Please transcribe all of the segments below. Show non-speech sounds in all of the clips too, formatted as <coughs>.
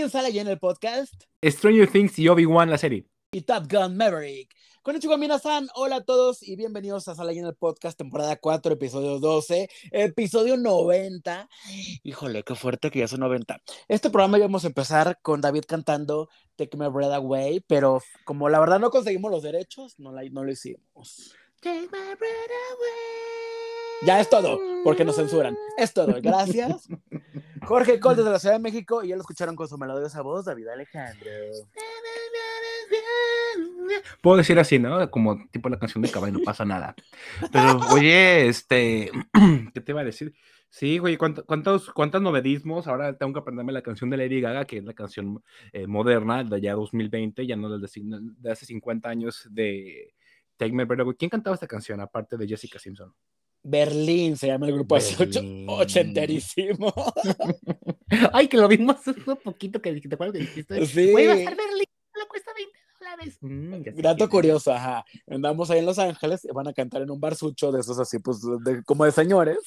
Hoy en Sala y en el podcast. Stranger Things y Obi-Wan la serie. Y Top Gun Maverick. Con Minasan, hola a todos y bienvenidos a Sala en el podcast, temporada 4, episodio 12, episodio 90. Híjole, qué fuerte que ya son 90. Este programa íbamos a empezar con David cantando Take My Breath Away, pero como la verdad no conseguimos los derechos, no, la, no lo hicimos. Take my breath away. Ya es todo, porque nos censuran. Es todo, gracias. Jorge Col desde la Ciudad de México y ya lo escucharon con su melodiosa voz, David Alejandro. Puedo decir así, ¿no? Como tipo la canción de caballo, no pasa nada. Pero, oye, este, <clears throat> ¿qué te iba a decir? Sí, güey, ¿cuántos, cuántos novedismos? Ahora tengo que aprenderme la canción de Lady Gaga, que es la canción eh, moderna de ya 2020, ya no la de, hace 50 años de Take Me Breath ¿Quién cantaba esta canción, aparte de Jessica Simpson? Berlín se llama el grupo así ochenterísimo. <laughs> Ay, que lo vimos hace un poquito que ¿te acuerdas que dijiste? Sí. Güey, va a estar Berlín, lo cuesta 20 dólares. Mm, Dato curioso, ajá. Andamos ahí en Los Ángeles y van a cantar en un barsucho de esos así, pues, como de señores.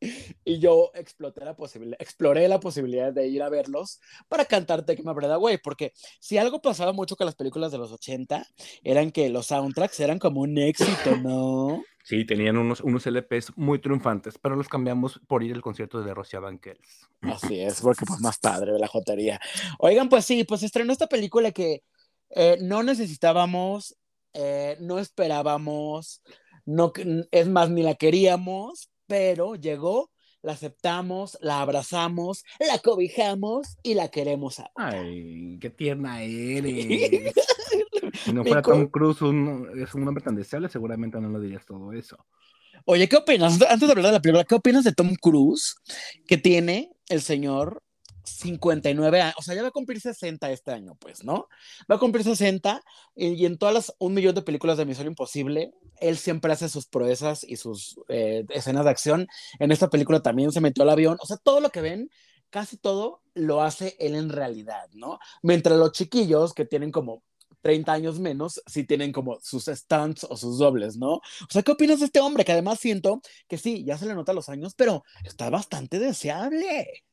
<laughs> y yo exploté la posibilidad, exploré la posibilidad de ir a verlos para cantar Take My Breath Away, porque si algo pasaba mucho con las películas de los 80, eran que los soundtracks eran como un éxito, ¿no? Sí, tenían unos, unos LPs muy triunfantes, pero los cambiamos por ir al concierto de Rosia Banquels. Así es, <laughs> porque pues más padre de la jotería. Oigan, pues sí, pues estrenó esta película que eh, no necesitábamos, eh, no esperábamos, no, es más, ni la queríamos, pero llegó, la aceptamos, la abrazamos, la cobijamos y la queremos Ay, qué tierna eres. Si no fuera Tom Cruise un, es un hombre tan deseable, seguramente no lo dirías todo eso. Oye, ¿qué opinas? Antes de hablar de la película, ¿qué opinas de Tom Cruise que tiene el señor 59 años? O sea, ya va a cumplir 60 este año, pues, ¿no? Va a cumplir 60 y, en todas las un millón de películas de Misión Imposible, él siempre hace sus proezas y sus eh, escenas de acción. En esta película también se metió al avión. O sea, todo lo que ven casi todo lo hace él en realidad, ¿no? Mientras los chiquillos que tienen como 30 años menos, sí tienen como sus stunts o sus dobles, ¿no? O sea, ¿qué opinas de este hombre? Que además siento que sí, ya se le nota los años, pero está bastante deseable.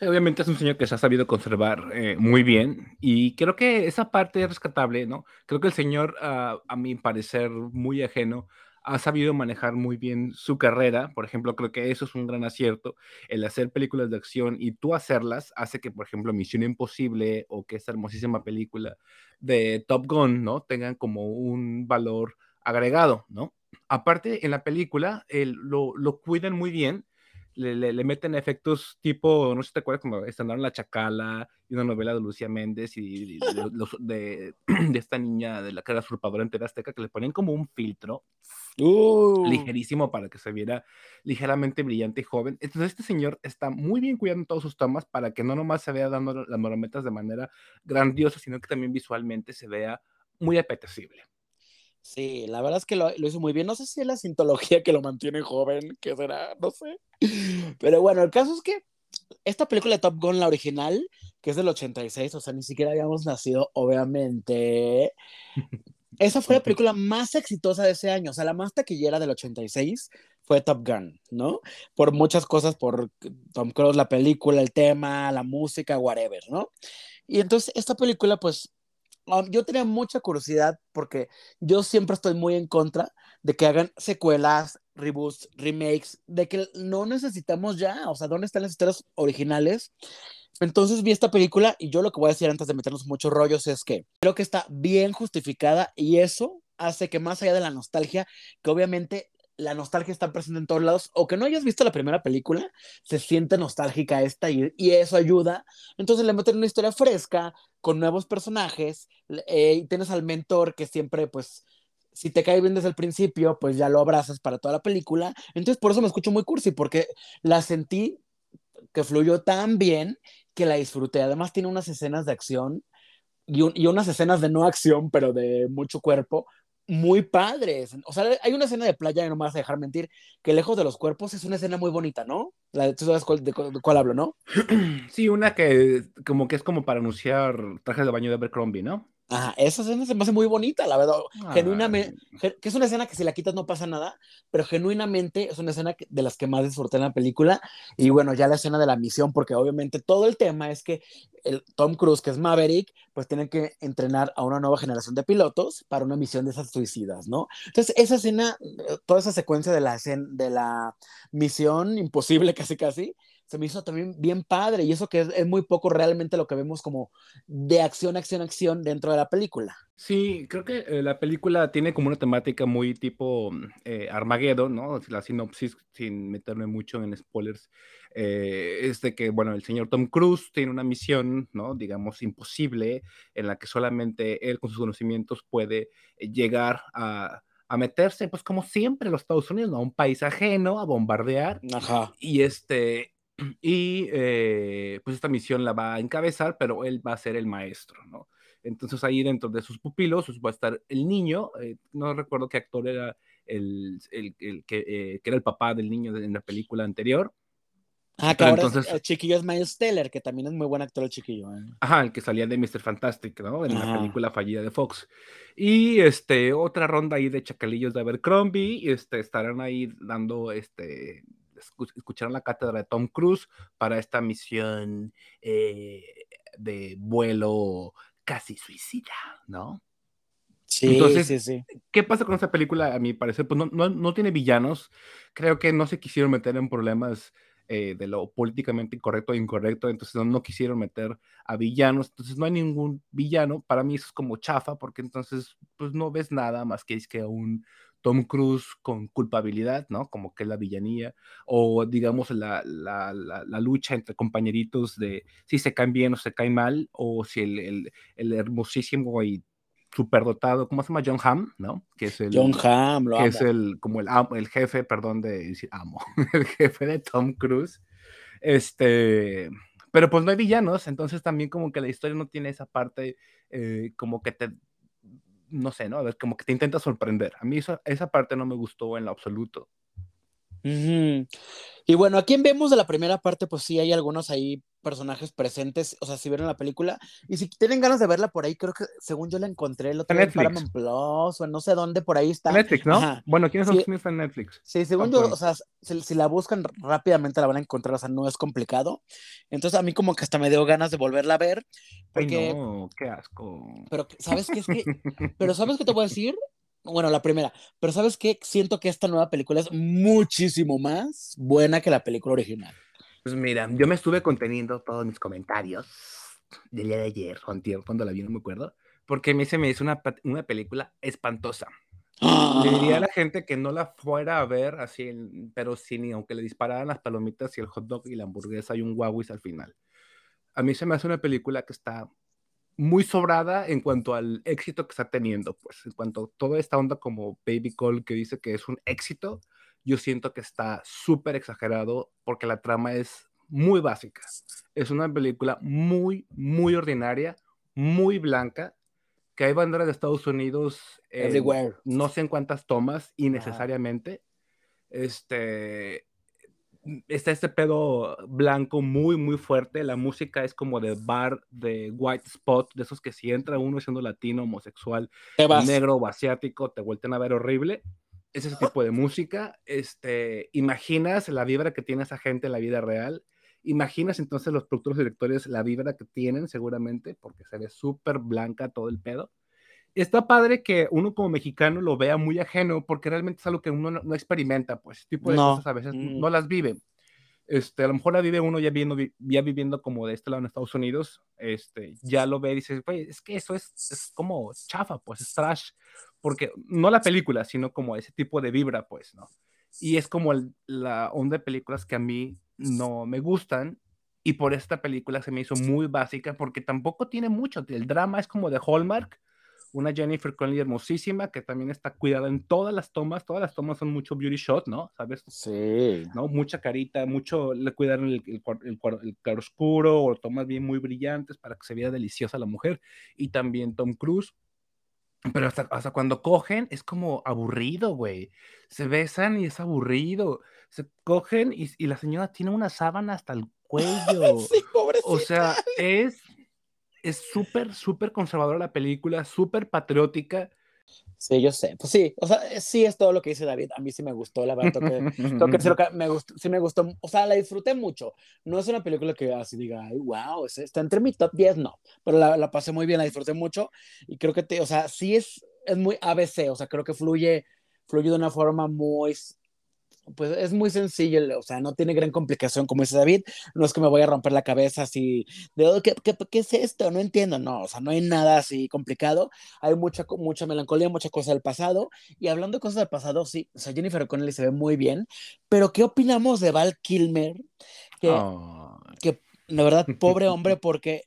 Obviamente es un señor que se ha sabido conservar eh, muy bien y creo que esa parte es rescatable, ¿no? Creo que el señor, ah, a mi parecer, muy ajeno ha sabido manejar muy bien su carrera. Por ejemplo, creo que eso es un gran acierto. El hacer películas de acción y tú hacerlas hace que, por ejemplo, Misión Imposible o que esta hermosísima película de Top Gun, ¿no? Tengan como un valor agregado, ¿no? Aparte, en la película lo, lo cuidan muy bien le, meten efectos tipo, no sé si te acuerdas, como estrenaron La Chacala y una novela de Lucía Méndez y, <laughs> de, de, esta niña de la cara usurpadora entera azteca que le ponen como un filtro uh. ligerísimo para que se viera ligeramente brillante y joven. Entonces este señor está muy bien cuidando todos sus tomas para que no nomás se vea dando las morometas de manera grandiosa, sino que también visualmente se vea muy apetecible. Sí, la verdad es que lo, hizo muy bien. No sé si es la sintología que lo mantiene joven, que será, no sé. Pero bueno, el caso es que esta película de Top Gun, la original, que es del 86, o sea, ni siquiera habíamos nacido, obviamente. <laughs> Esa fue la película más exitosa de ese año, o sea, la más taquillera del 86 fue Top Gun, ¿no? Por muchas cosas, por Tom Cruise, la película, el tema, la música, whatever, ¿no? Y entonces esta película, pues, yo tenía mucha curiosidad porque yo siempre estoy muy en contra de que hagan secuelas, reboots, remakes, de que no necesitamos ya, o sea, ¿dónde están las historias originales? Entonces vi esta película y yo lo que voy a decir antes de meternos muchos rollos es que creo que está bien justificada y eso hace que más allá de la nostalgia, que obviamente la nostalgia está presente en todos lados, o que no hayas visto la primera película, se siente nostálgica esta y, eso ayuda. Entonces le meten una historia fresca, con nuevos personajes, eh, y tienes al mentor que siempre, pues, si te cae bien desde el principio, pues ya lo abrazas para toda la película. Entonces por eso me escucho muy cursi, porque la sentí que fluyó tan bien que la disfruté. Además tiene unas escenas de acción y unas escenas de no acción, pero de mucho cuerpo, muy padres. O sea, hay una escena de playa, no me vas a dejar mentir, que lejos de los cuerpos es una escena muy bonita, ¿no? tú sabes de, cuál hablo, ¿no? Sí, una que como que es como para anunciar trajes de baño de Abercrombie, ¿no? Ajá, esa escena se me hace muy bonita, la verdad. Genuinamente, que es una escena que si la quitas no pasa nada, pero genuinamente es una escena de las que más disfruté en la película. Y bueno, ya la escena de la misión, porque obviamente todo el tema es que el Tom Cruise, que es Maverick, pues tiene que entrenar a una nueva generación de pilotos para una misión de esas suicidas, ¿no? Entonces, esa escena, toda esa secuencia de la, de la misión imposible <laughs> casi casi, se me hizo también bien padre y eso que es, muy poco realmente lo que vemos como de acción, acción, acción dentro de la película. Sí, creo que eh, la película tiene como una temática muy tipo eh, Armageddon, ¿no? La sinopsis, sin meterme mucho en spoilers, eh, es de que, bueno, el señor Tom Cruise tiene una misión, ¿no? Digamos, imposible, en la que solamente él con sus conocimientos puede llegar a a meterse, pues como siempre, los Estados Unidos, ¿no? a un país ajeno, a bombardear. Ajá. Y este, y eh, pues esta misión la va a encabezar, pero él va a ser el maestro, ¿no? Entonces ahí dentro de sus pupilos pues, va a estar el niño, eh, no recuerdo qué actor era el, el, el que, eh, que, era el papá del niño en la película anterior. Ah, que ahora entonces, el chiquillo es Miles Teller, que también es muy buen actor el chiquillo. Ajá, el que salía de Mr. Fantastic, ¿no? En la película fallida de Fox. Y este, otra ronda ahí de chacalillos de Abercrombie, este, estarán ahí dando este escucharon la cátedra de Tom Cruise para esta misión eh, de vuelo casi suicida, ¿no? Sí, Entonces, sí, sí. ¿Qué pasa con esta película? A mi parecer, pues no, no, tiene villanos. Creo que no se quisieron meter en problemas eh, de lo políticamente incorrecto e incorrecto, entonces no, no, quisieron meter a villanos, entonces no hay ningún villano, para mí eso es como chafa, porque entonces pues no ves nada más que es que un Tom Cruise con culpabilidad, ¿no? Como que la villanía, o digamos la, la, la, lucha entre compañeritos de si se caen bien o se caen mal, o si el, el, el hermosísimo y superdotado, ¿cómo se llama? John Hamm, ¿no? Que es el, John Hamm, lo que es el, como el, el jefe, perdón, de decir amo, <laughs> el jefe de Tom Cruise. Este, pero pues no hay villanos, entonces también como que la historia no tiene esa parte eh, como que te no sé, ¿no? A ver, como que te intenta sorprender. A mí esa parte no me gustó en lo absoluto. Y bueno, a quién vemos de la primera parte, pues sí, hay algunos ahí personajes presentes, o sea, si vieron la película, y si tienen ganas de verla por ahí, creo que según yo la encontré el otro día en Paramount Plus, o no sé dónde, por ahí está. Netflix, ¿no? Bueno, ¿quiénes son los que en Netflix? Sí, según yo, o sea, si, la buscan rápidamente la van a encontrar, o sea, no es complicado. Entonces a mí como que hasta me dio ganas de volverla a ver. Porque... Ay, no, qué asco. Pero, ¿sabes qué es que? <laughs> pero, ¿sabes qué te voy a decir? Bueno, la primera, pero ¿sabes qué? Siento que esta nueva película es muchísimo más buena que la película original. Pues mira, yo me estuve conteniendo todos mis comentarios del día de ayer, cuando la vi, no me acuerdo, porque a mí se me hizo una, una película espantosa. Le diría a la <gasps> gente que no la fuera a ver así, pero sí, aunque le dispararan las palomitas y el hot dog y la hamburguesa y un guauis al final. A mí se me hace una película que está muy sobrada en cuanto al éxito que está teniendo, pues en cuanto a toda esta onda como Baby Call que dice que es un éxito, yo siento que está súper exagerado porque la trama es muy básica. Es una película muy, muy ordinaria, muy blanca, que hay banderas de Estados Unidos no sé en cuántas tomas, innecesariamente. Este, está este pedo blanco muy, muy fuerte. La música es como de bar de white spot, de esos que si entra uno siendo latino, homosexual, negro o asiático, te vuelten a ver horrible. Es ese tipo de música. Este, imaginas la vibra que tiene esa gente en la vida real. Imaginas entonces los productores directores la vibra que tienen seguramente, porque se ve súper blanca todo el pedo está padre que uno como mexicano lo vea muy ajeno, porque realmente es algo que uno no, experimenta, pues, este tipo de cosas a veces mm. no las vive. Este, a lo mejor la vive uno ya, viendo, ya viviendo como de este lado en Estados Unidos, este, ya lo ve y dice, es que eso es, es como chafa, pues, es trash, porque no la película, sino como ese tipo de vibra, pues, ¿no? Y es como la onda de películas que a mí no me gustan, y por esta película se me hizo muy básica, porque tampoco tiene mucho, el drama es como de Hallmark, una Jennifer Connelly hermosísima que también está cuidada en todas las tomas, todas las tomas son mucho beauty shot, ¿no? ¿Sabes? Sí. ¿No? Mucha carita, mucho le cuidaron el, el, el, claro oscuro o tomas bien muy brillantes para que se vea deliciosa la mujer. Y también Tom Cruise. Pero hasta, hasta cuando cogen es como aburrido, güey. Se besan y es aburrido. Se cogen y, y la señora tiene una sábana hasta el <laughs> cuello. sí, pobrecita. O sea, es es súper, súper conservadora la película, súper patriótica. Sí, yo sé. Pues sí, o sea, eh, sí es todo lo que dice David. A mí sí me gustó, la verdad. que, <laughs> que me gustó, sí me gustó. O sea, la disfruté mucho. No es una película que así diga, ay, wow, está entre mi top 10, no. Pero la, la, pasé muy bien, la disfruté mucho. Y creo que, te, o sea, sí es, es muy ABC. O sea, creo que fluye, fluye de una forma muy pues es muy sencillo, o sea, no tiene gran complicación, como dice David, no es que me voy a romper la cabeza así, de, oh, ¿qué, qué, qué es esto? No entiendo, no, o sea, no hay nada así complicado, hay mucha, mucha melancolía, mucha cosa del pasado, y hablando de cosas del pasado, sí, o sea, Jennifer Connelly se ve muy bien, pero ¿qué opinamos de Val Kilmer? Que, que la verdad, pobre hombre, <laughs> porque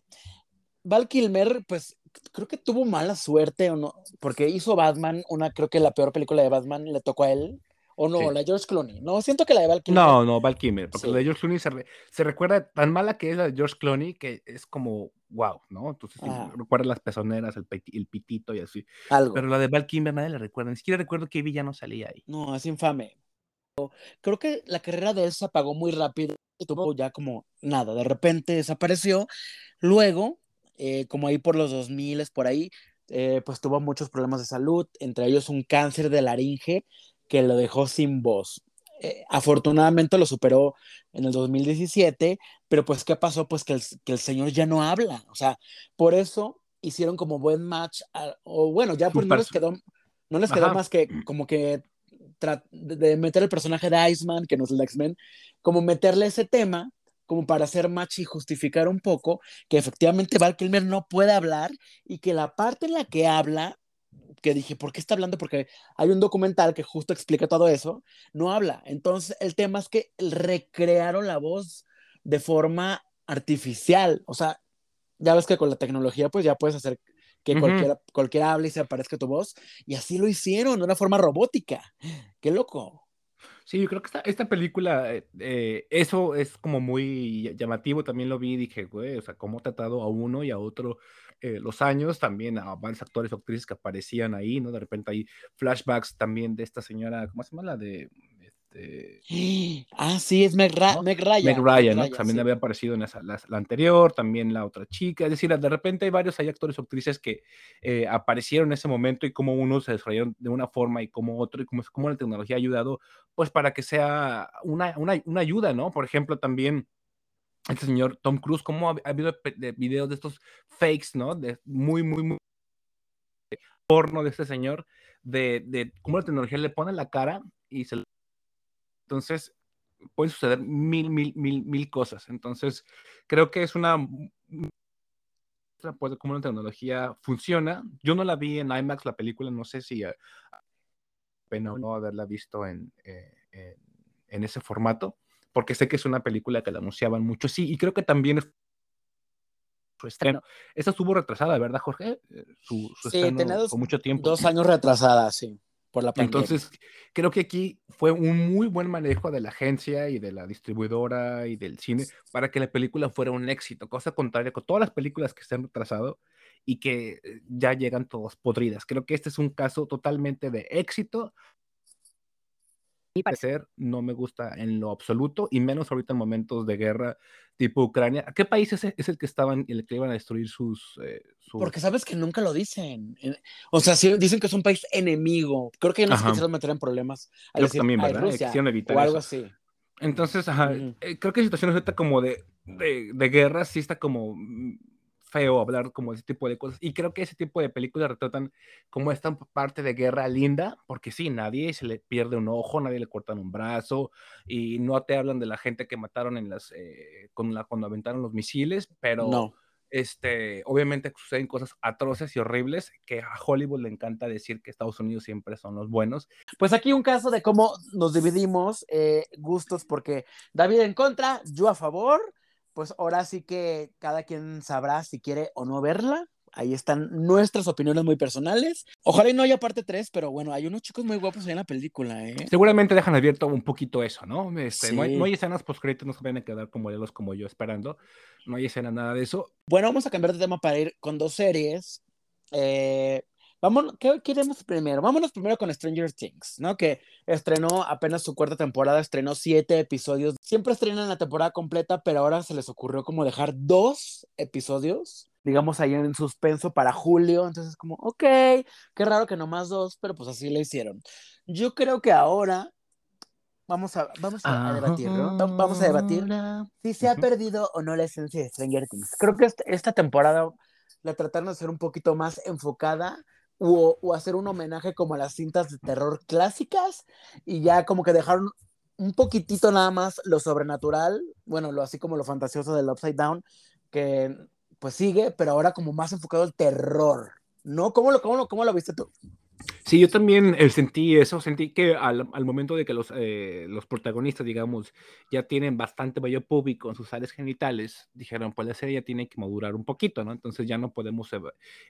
Val Kilmer, pues creo que tuvo mala suerte o no, porque hizo Batman, una creo que la peor película de Batman le tocó a él. O no, la de George Clooney. No, siento que la de Val Kilmer. No, no, Val Kilmer. Porque la de George Clooney se, recuerda tan mala que es la de George Clooney que es como wow, ¿no? Entonces recuerda las pezoneras, el, el, pitito y así. Algo. Pero la de Val Kilmer nadie le recuerda. Ni siquiera recuerdo que no salía ahí. No, es infame. Creo que la carrera de él se apagó muy rápido y tuvo ya como nada. De repente desapareció. Luego, eh, como ahí por los 2000, por ahí, eh, pues tuvo muchos problemas de salud, entre ellos un cáncer de laringe que lo dejó sin voz. Eh, afortunadamente lo superó en el 2017, pero pues ¿qué pasó? Pues que el, que el, señor ya no habla, o sea, por eso hicieron como buen match, o bueno, ya pues no les quedó, no les quedó más que como que de meter el personaje de Iceman, que no es el X-Men, como meterle ese tema, como para hacer match y justificar un poco que efectivamente Val Kilmer no puede hablar y que la parte en la que habla que dije, ¿por qué está hablando? Porque hay un documental que justo explica todo eso, no habla. Entonces, el tema es que recrearon la voz de forma artificial. O sea, ya ves que con la tecnología, pues ya puedes hacer que cualquiera, cualquiera hable y se aparezca tu voz. Y así lo hicieron, de una forma robótica. ¡Qué loco! Sí, yo creo que esta, esta película, eh, eh, eso es como muy llamativo, también lo vi y dije, güey, o sea, cómo ha tratado a uno y a otro eh, los años, también a varios actores o actrices que aparecían ahí, ¿no? De repente hay flashbacks también de esta señora, ¿cómo se llama? La de este, <gasps> ah, sí, es Meg, Ryan. Meg Ryan, ¿no? También había aparecido en esa, la, anterior, también la otra chica. Es decir, de repente hay varios hay actores o actrices que eh, aparecieron en ese momento y cómo unos se desarrollaron de una forma y como otro, y cómo, cómo la tecnología ha ayudado, pues para que sea una, una, una ayuda, ¿no? Por ejemplo, también este señor Tom Cruise, cómo ha, habido videos de estos fakes, ¿no? De muy, muy, muy porno de este señor, de, cómo la tecnología le pone la cara y se entonces, pueden suceder mil, mil, mil, mil cosas. Entonces, creo que es una pues, cómo la tecnología funciona. Yo no la vi en IMAX, la película, no sé si uh, pena o no haberla visto en, eh, en, ese formato, porque sé que es una película que la anunciaban mucho, sí, y creo que también su estreno. Esa estuvo retrasada, ¿verdad, Jorge? Eh, su, su sí, estreno con mucho tiempo. Dos años retrasada, sí por la Entonces, creo que aquí fue un muy buen manejo de la agencia y de la distribuidora y del cine para que la película fuera un éxito, cosa contraria con todas las películas que se han retrasado y que eh, ya llegan todas podridas. Creo que este es un caso totalmente de éxito parecer no me gusta en lo absoluto y menos ahorita en momentos de guerra tipo Ucrania. ¿A qué país es, el que estaban el que iban a destruir sus, eh, Porque sabes que nunca lo dicen. O sea, sí, dicen que es un país enemigo. Creo que no se quisieron meter en problemas. Creo que también, ¿verdad? Rusia, o algo así. Entonces, ajá, eh, creo que situaciones ahorita como de, de, de guerra sí está como feo hablar como ese tipo de cosas. Y creo que ese tipo de películas retratan como esta parte de guerra linda, porque sí, nadie se le pierde un ojo, nadie le cortan un brazo, y no te hablan de la gente que mataron en las, eh, con la, cuando aventaron los misiles, pero no. este, obviamente suceden cosas atroces y horribles que a Hollywood le encanta decir que Estados Unidos siempre son los buenos. Pues aquí un caso de cómo nos dividimos eh, gustos, porque David en contra, yo a favor pues ahora sí que cada quien sabrá si quiere o no verla. Ahí están nuestras opiniones muy personales. Ojalá y no haya parte 3, pero bueno, hay unos chicos muy guapos ahí en la película, ¿eh? Seguramente dejan abierto un poquito eso, ¿no? Este, no, hay, escenas post no se van a quedar como los como yo esperando. No hay escena nada de eso. Bueno, vamos a cambiar de tema para ir con dos series. Eh, Vamos, ¿qué queremos primero? Vámonos primero con Stranger Things, ¿no? Que estrenó apenas su cuarta temporada, estrenó siete episodios. Siempre estrenan la temporada completa, pero ahora se les ocurrió como dejar dos episodios digamos, ahí en suspenso para julio. Entonces, como, ok, qué raro que no más dos, pero pues así lo hicieron. Yo creo que ahora vamos a, vamos a, debatir, ¿no? Vamos a debatir si se ha perdido o no la esencia de Stranger Things. Creo que esta, esta temporada la trataron de hacer un poquito más enfocada o, hacer un homenaje como a las cintas de terror clásicas y ya como que dejaron un poquitito nada más lo sobrenatural, bueno, lo así como lo fantasioso del Upside Down, que pues sigue, pero ahora como más enfocado al terror, ¿no? ¿Cómo lo, cómo lo, cómo lo viste tú? Sí, yo también eh, sentí eso, sentí que al, momento de que los, eh, los protagonistas, digamos, ya tienen bastante vello público en sus áreas genitales, dijeron, pues la serie ya tiene que madurar un poquito, ¿no? Entonces ya no podemos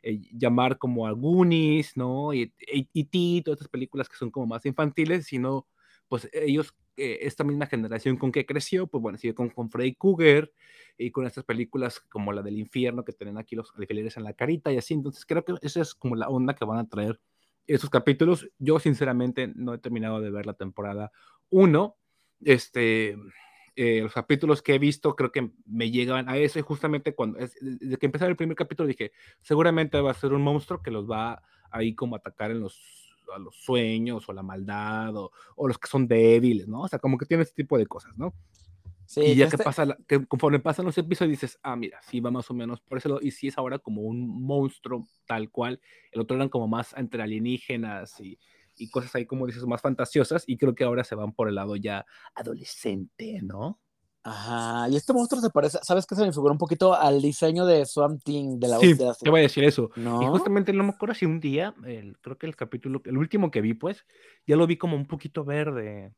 eh, llamar como a Goonies, ¿no? Y, y, todas estas películas que son como más infantiles, sino pues ellos, eh, esta misma generación con que creció, pues bueno, sigue con, con Freddy Krueger y con estas películas como la del infierno que tienen aquí los alfileres en la carita y así. Entonces creo que esa es como la onda que van a traer esos capítulos. Yo sinceramente no he terminado de ver la temporada 1. Este, eh, los capítulos que he visto creo que me llegan a eso y justamente cuando, desde que empezó el primer capítulo dije, seguramente va a ser un monstruo que los va ahí como a atacar en los a los sueños o la maldad o, o, los que son débiles, ¿no? O sea, como que tiene este tipo de cosas, ¿no? Sí, y ya que este... pasa, la, que conforme pasan los episodios dices, ah, mira, sí va más o menos por eso, y sí es ahora como un monstruo tal cual, el otro eran como más entre alienígenas y, y cosas ahí, como dices, más fantasiosas, y creo que ahora se van por el lado ya adolescente, ¿no? Ajá, y este monstruo se parece, ¿sabes qué? Se me figura un poquito al diseño de Swamp Thing de la Sí, de la te voy a decir eso. ¿No? Y justamente no me acuerdo si un día, el, creo que el capítulo, el último que vi, pues, ya lo vi como un poquito verde,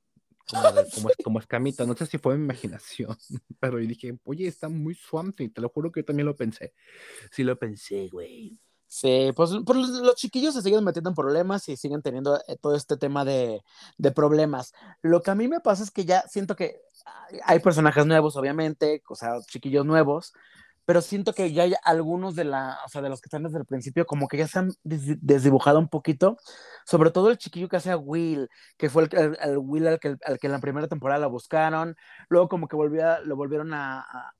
como, de, como, <laughs> como, escamita. No sé si fue mi imaginación, <laughs> pero dije, oye, está muy Swamp Thing, te lo juro que yo también lo pensé. Sí lo pensé, güey. Sí, pues, pues, los chiquillos se siguen metiendo en problemas y siguen teniendo eh, todo este tema de, de, problemas. Lo que a mí me pasa es que ya siento que hay personajes nuevos, obviamente, o sea, chiquillos nuevos, pero siento que ya hay algunos de, la, o sea, de los que están desde el principio como que ya se han desdibujado un poquito, sobre todo el chiquillo que hace a Will, que fue el, el, Will al que, al que en la primera temporada lo buscaron, luego como que volvía, lo volvieron a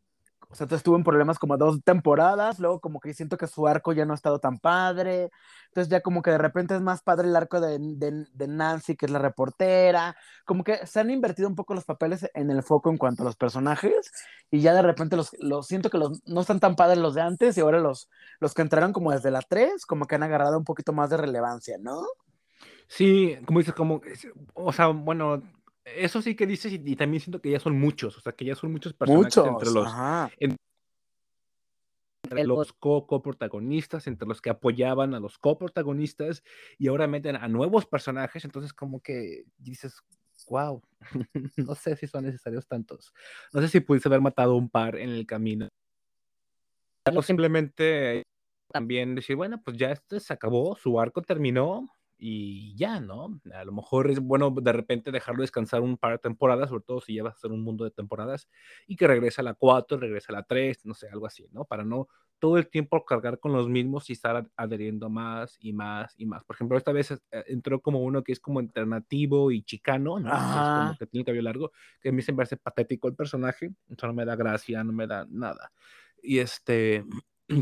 o sea, estuvo en problemas como dos temporadas, luego como que siento que su arco ya no ha estado tan padre, entonces ya como que de repente es más padre el arco de, de, de, Nancy, que es la reportera, como que se han invertido un poco los papeles en el foco en cuanto a los personajes, y ya de repente los, los siento que los, no están tan padres los de antes, y ahora los, los que entraron como desde la 3, como que han agarrado un poquito más de relevancia, ¿no? Sí, como dices, como, o sea, bueno, eso sí que dices, y, y, también siento que ya son muchos, o sea, que ya son muchos personajes muchos, entre los, en, entre los coprotagonistas, entre los que apoyaban a los coprotagonistas, y ahora meten a nuevos personajes, entonces como que dices, wow, <laughs> no sé si son necesarios tantos, no sé si pudiste haber matado un par en el camino, o simplemente también decir, bueno, pues ya este se acabó, su arco terminó, y ya, ¿no? A lo mejor es bueno de repente dejarlo descansar un par de temporadas, sobre todo si llevas a hacer un mundo de temporadas, y que regrese a la 4, regrese a la 3, no sé, algo así, ¿no? Para no todo el tiempo cargar con los mismos y estar adheriendo más y más y más. Por ejemplo, esta vez eh, entró como uno que es como alternativo y chicano, ¿no? Como que tiene el cabello largo, que a mí se me hace patético el personaje, eso no me da gracia, no me da nada. Y este,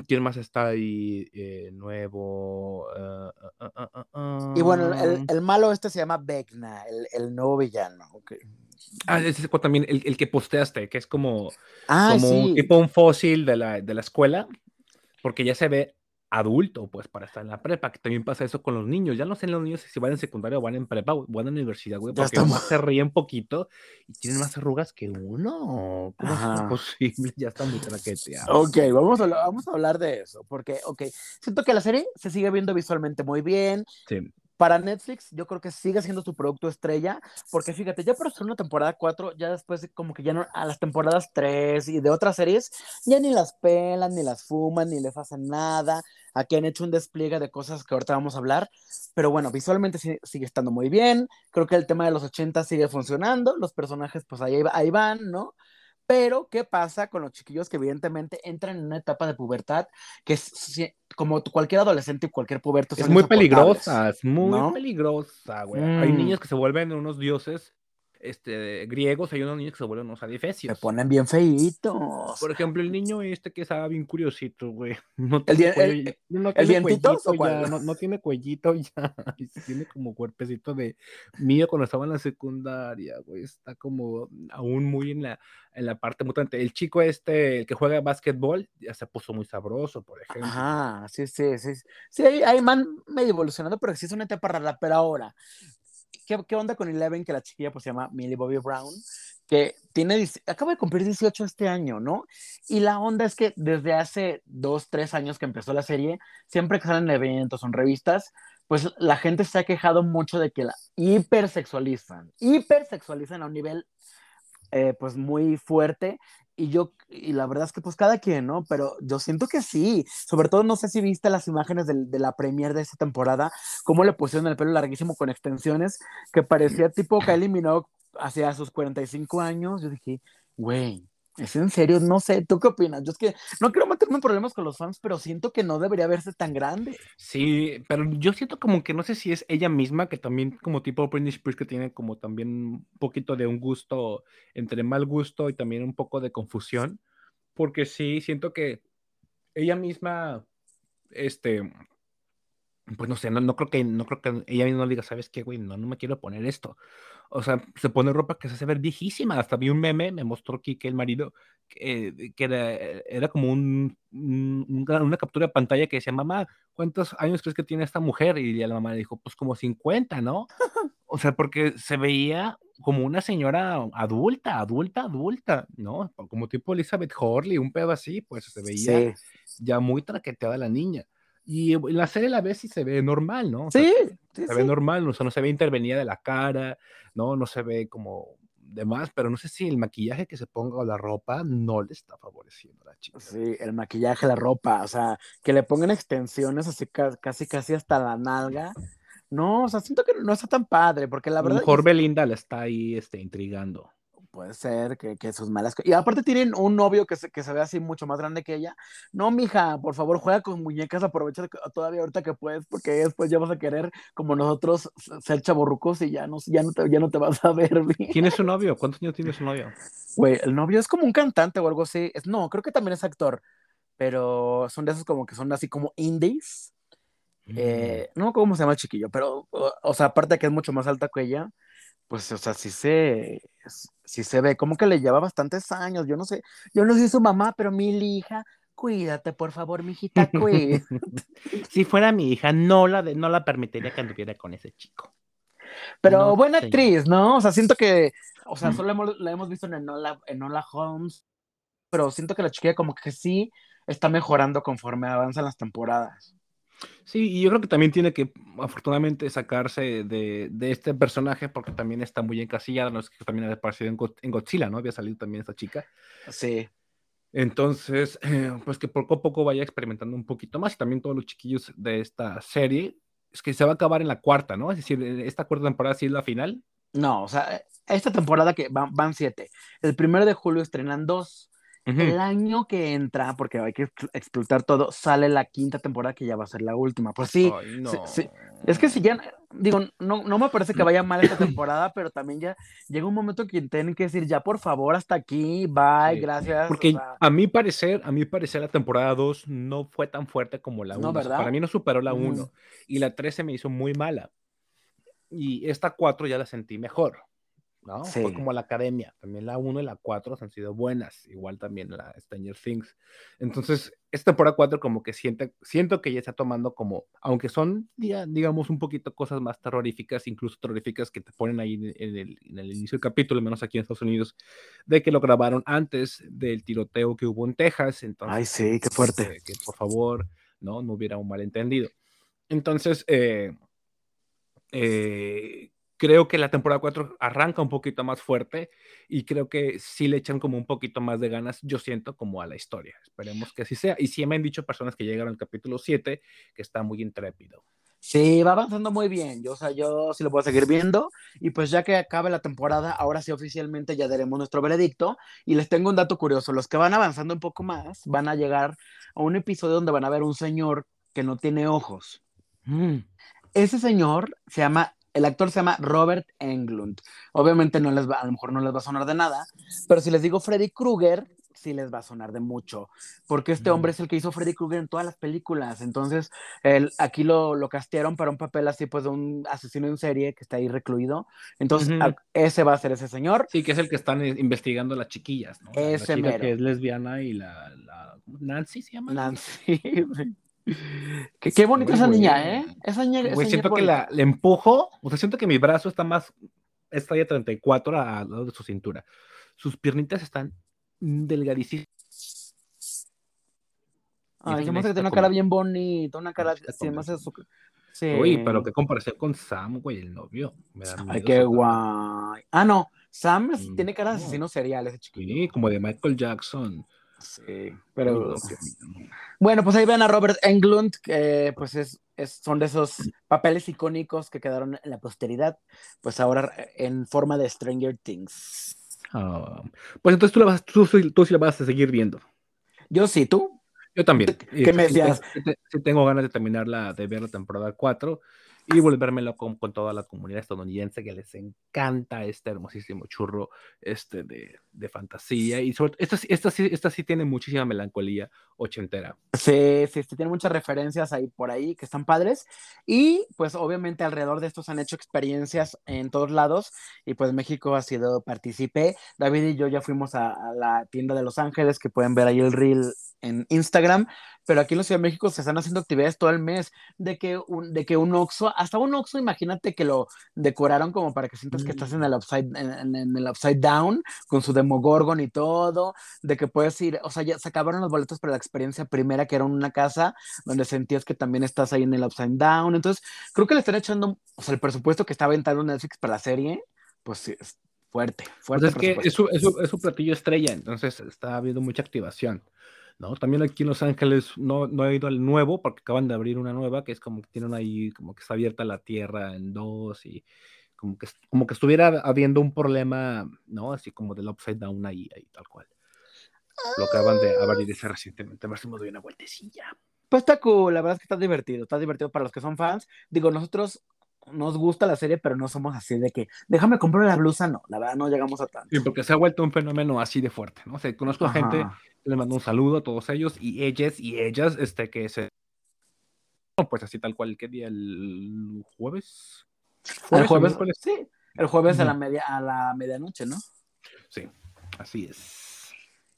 ¿Quién más está ahí eh, nuevo? Uh, uh, uh, y bueno, el, el, malo este se llama Vecna, el, el nuevo villano. Okay. Ah, ese es también el, el, que posteaste, que es como, ah, como sí. un tipo un fósil de la, de la escuela, porque ya se ve adulto, pues, para estar en la prepa, que también pasa eso con los niños. Ya no sé los niños si van en secundaria o van en prepa o van en universidad, güey, porque más se ríen poquito y tienen más arrugas que uno. ¿Cómo Ajá. es posible? <laughs> Ya están muy traqueteados. Ok, vamos a, vamos a hablar de eso, porque, ok, siento que la serie se sigue viendo visualmente muy bien. Sí para Netflix, yo creo que sigue siendo su producto estrella, porque fíjate, ya por ser una temporada 4, ya después como que ya no, a las temporadas 3 y de otras series, ya ni las pelan, ni las fuman, ni les hacen nada. Aquí han hecho un despliegue de cosas que ahorita vamos a hablar, pero bueno, visualmente sigue, sigue estando muy bien. Creo que el tema de los 80 sigue funcionando, los personajes pues ahí, ahí van, ¿no? Pero, ¿qué pasa con los chiquillos que evidentemente entran en una etapa de pubertad que es como cualquier adolescente y cualquier puberto? Es muy peligrosa, es muy ¿no? peligrosa, güey. Mm. Hay niños que se vuelven unos dioses este, griegos, hay unos niños que se vuelven unos adifesios. Se ponen bien feitos. Por ejemplo, el niño este que estaba bien curiosito, güey. <laughs> No ¿El, tiene die- el- cuello- no el tiene dientito ya, no, no tiene cuellito <laughs> ya. tiene como cuerpecito de mío cuando estaba en la secundaria, güey. Está como aún muy en la, en la parte mutante. El chico este, el que juega básquetbol, ya se puso muy sabroso, por ejemplo. Ajá, sí, sí, sí. Sí, ahí, ahí van medio evolucionando, pero sí es una etapa rara. Pero ahora, ¿qué, qué onda con Eleven? Que la chiquilla pues se llama Millie Bobby Brown, que tiene, acaba de cumplir 18 este año, ¿no? Y la onda es que desde hace dos, tres años que empezó la serie, siempre que salen eventos o revistas, pues la gente se ha quejado mucho de que la hipersexualizan, hipersexualizan a un nivel eh, pues muy fuerte y yo, y la verdad es que pues cada quien, ¿no? Pero yo siento que sí, sobre todo no sé si viste las imágenes del- de, la premier de esta temporada, cómo le pusieron el pelo larguísimo con extensiones, que parecía tipo Kylie Minogue hacia sus 45 años, yo dije, güey, ¿es en serio? No sé, ¿tú qué opinas? Yo es que no quiero meterme en problemas con los fans, pero siento que no debería verse tan grande. Sí, pero yo siento como que no sé si es ella misma, que también como tipo Britney Spears, que tiene como también un poquito de un gusto, entre mal gusto y también un poco de confusión, porque sí, siento que ella misma, este, pues no sé, no, no creo que, no creo que ella misma diga, ¿sabes qué, güey? No, no me quiero poner esto. O sea, se pone ropa que se hace ver viejísima. Hasta vi un meme, me mostró Kike, el marido, que, que era, era como un, un- una, una captura de pantalla que decía, mamá, ¿cuántos años crees que tiene esta mujer? Y la mamá le dijo, pues como 50, ¿no? <laughs> O sea, porque se veía como una señora adulta, adulta, adulta, ¿no? Como tipo Elizabeth Horley, un pedo así, pues se veía Sí, ya muy traqueteada la niña. Y en la serie la ves y se ve normal, ¿no? O sea, sí, sí, se ve sí. normal, o sea, no se ve intervenida de la cara, ¿no? No se ve como demás, pero no sé si el maquillaje que se ponga o la ropa no le está favoreciendo a la chica. Sí, el maquillaje, la ropa, o sea, que le pongan extensiones así ca- casi casi hasta la nalga. No, o sea, siento que no está tan padre, porque la a lo verdad mejor Belinda la está ahí este, intrigando. Puede ser que, que sus malas... Y aparte tienen un novio que se, que se ve así mucho más grande que ella. No, mija, por favor, juega con muñecas, aprovecha todavía ahorita que puedes, porque después ya vas a querer, como nosotros, ser chaborrucos y ya no, ya no, te, ya no te vas a ver <laughs> bien. ¿Quién es su novio? ¿Cuántos años tiene su novio? Güey, el novio es como un cantante o algo así. Es, no, creo que también es actor, pero son de esos como que son así como indies. Eh, no cómo se llama el chiquillo, pero, o, o sea, aparte de que es mucho más alta que ella, pues, o sea, sí se, sí se ve, como que le lleva bastantes años, yo no sé, yo no soy su mamá, pero mi hija, cuídate, por favor, mijita, cuídate. <laughs> si fuera mi hija, no la, de- no la permitiría que anduviera con ese chico. Pero No, buena actriz, ¿no? O sea, siento que, o sea, solo hemos- la hemos visto en Enola, Enola Holmes, pero siento que la chiquilla como que sí está mejorando conforme avanzan las temporadas. Sí, y yo creo que también tiene que, afortunadamente, sacarse de, de este personaje porque también está muy encasillada, no es que también había aparecido en, Go- en Godzilla, ¿no? Había salido también esta chica. Sí. Entonces, eh, pues que poco a poco vaya experimentando un poquito más y también todos los chiquillos de esta serie, es que se va a acabar en la cuarta, ¿no? Es decir, esta cuarta temporada sí es la final. No, o sea, esta temporada que van, van siete. El primero de julio estrenan dos. Ujú. El año que entra, porque hay que ex- explotar todo, sale la quinta temporada que ya va a ser la última. Pues sí, Ay, no. sí, sí. es que si ya, digo, no, no me parece que vaya mal esta temporada, pero también ya llega un momento que tienen que decir, ya por favor, hasta aquí, bye, Sí, gracias. o Porque sea, a mi parecer, a mi parecer la temporada 2 no fue tan fuerte como la No, 1. ¿verdad? para mí no superó la Ujú. 1 y la 3 se me hizo muy mala. Y esta 4 ya la sentí mejor. ¿No? Sí. Fue como la academia. También la 1 y la 4 han sido buenas. Igual también la Stranger Things. Entonces, esta temporada 4 como que siente, siento que ya está tomando como, aunque son, diga- digamos, un poquito cosas más terroríficas, incluso terroríficas que te ponen ahí en en el, en el inicio del capítulo, al menos aquí en Estados Unidos, de que lo grabaron antes del tiroteo que hubo en Texas. Entonces, Ay, sí, qué fuerte. eh, que por favor, ¿no? No hubiera un malentendido. Entonces, eh, eh, creo que la temporada 4 arranca un poquito más fuerte y creo que sí le echan como un poquito más de ganas, yo siento, como a la historia. Esperemos que así sea. Y sí me han dicho personas que llegaron al capítulo 7 que está muy intrépido. Sí, va avanzando muy bien. Yo, o sea, yo sí lo voy a seguir viendo. Y pues ya que acabe la temporada, ahora sí oficialmente ya daremos nuestro veredicto. Y les tengo un dato curioso. Los que van avanzando un poco más van a llegar a un episodio donde van a ver un señor que no tiene ojos. Mm. Ese señor se llama el actor se llama Robert Englund. Obviamente no les va, a lo mejor no les va a sonar de nada, pero si les digo Freddy Krueger, sí les va a sonar de mucho, porque este hombre es el que hizo Freddy Krueger en todas las películas, entonces él, aquí lo, lo castearon para un papel así pues de un asesino en serie que está ahí recluido, entonces ese va a ser ese señor. Sí, que es el que están investigando las chiquillas, ¿no? La- la Ese chica mero. que es lesbiana y la, la- Nancy se llama. Nancy. <laughs> <laughs> qué, qué bonita esa niña. ¿eh? Esa niña, esa Güey, siento que la, le empujo, o sea, siento que mi brazo está más, es talla 34 al lado de su cintura. Sus piernitas están delgadísimas. Ay, se me hace que está tiene una como- cara bien bonita, una cara, Está sí, me hace su- sí. Uy, pero qué comparación con Sam, güey, el novio. Me da Ay, qué guay. Ah, no, Sam Mm, tiene cara de no. asesino serial, ese chiquillo. Sí, como de Michael Jackson. Sí, pero... Uy, qué miedo. Bueno, pues ahí ven a Robert Englund, que pues es, es- son de esos papeles icónicos que quedaron en la posteridad, pues ahora en forma de Stranger Things. Ah, pues entonces tú, la vas, tú, tú sí la vas a seguir viendo. Yo sí, ¿tú? Yo también. ¿Qué me decías? sí tengo ganas de terminar la, de ver la temporada 4 y volvérmelo con, con toda la comunidad estadounidense que les encanta este hermosísimo churro este de, de fantasía. Y sobre esta, esta, sí, esta sí tiene muchísima melancolía ochentera. Sí, sí, sí, tiene muchas referencias ahí por ahí que están padres. Y pues obviamente alrededor de estos han hecho experiencias en todos lados. Y pues México ha sido partícipe. David y yo ya fuimos a, a la tienda de Los Ángeles, que pueden ver ahí el reel en Instagram. Pero aquí en la Ciudad de México se están haciendo actividades todo el mes. De que un, de que un Oxxo, hasta un Oxxo, imagínate que lo decoraron como para que sientas que estás en el upside, en, en el upside down, con su demogorgon y todo de que puedes ir, o sea, ya se acabaron los boletos para la experiencia primera, que era una casa donde sentías que también estás ahí en el Upside Down. Entonces, creo que le están echando, o sea, el presupuesto que está aventando Netflix para la serie, pues sí, es fuerte, Pues fuerte. es que es su, es su- es su platillo estrella, entonces está habiendo mucha activación. ¿No? También aquí en Los Ángeles no, no he ido al nuevo porque acaban de abrir una nueva que es como que tienen ahí, como que está abierta la tierra en dos y como que, como que estuviera habiendo un problema, ¿no? Así como del upside down ahí, ahí tal cual. Lo acaban de abrir ese recientemente, a ver si me doy una vueltecilla. Pues está cool, la verdad es que está divertido, está divertido para los que son fans. Digo, nosotros nos gusta la serie, pero no somos así de que, déjame comprar la blusa, no, la verdad no llegamos a tanto. Sí, porque se ha vuelto un fenómeno así de fuerte, ¿no? O sea, conozco a gente, les mando un saludo a todos ellos y ellas y ellas, este, que se... Pues así tal cual, ¿qué día? ¿El jueves? El jueves, miércoles? sí, el jueves a la media, a la medianoche, ¿no? Sí, así es.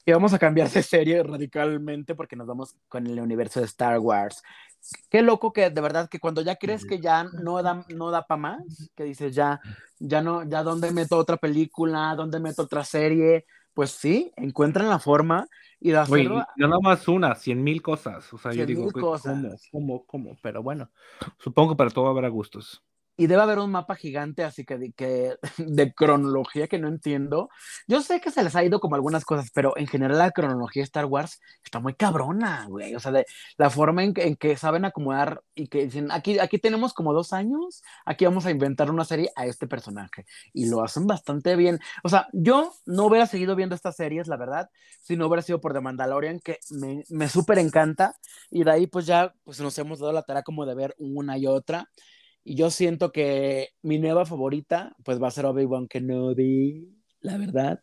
Y vamos a cambiar de serie radicalmente porque nos vamos con el universo de Star Wars. Qué loco que de verdad que cuando ya crees que ya no da, no da para más, que dices ya, ya no, ya dónde meto otra película, dónde meto otra serie, pues sí, encuentran la forma y de Oye, hacerlo. no nada más una, cien mil cosas. O sea, yo 100,000 digo, cosas. ¿cómo, cómo, cómo? Pero bueno, supongo que para todo habrá gustos. Y debe haber un mapa gigante, así que de, que <laughs> de cronología que no entiendo. Yo sé que se les ha ido como algunas cosas, pero en general la cronología de Star Wars está muy cabrona, güey. O sea, de la forma en que, en que saben acomodar y que dicen, aquí, aquí tenemos como dos años, aquí vamos a inventar una serie a este personaje. Y lo hacen bastante bien. O sea, yo no hubiera seguido viendo estas series, la verdad, si no hubiera sido por The Mandalorian, que me, me súper encanta. Y de ahí pues ya pues nos hemos dado la tarea como de ver una y otra. Y yo siento que mi nueva favorita, pues va a ser Obi-Wan Kenobi, la verdad.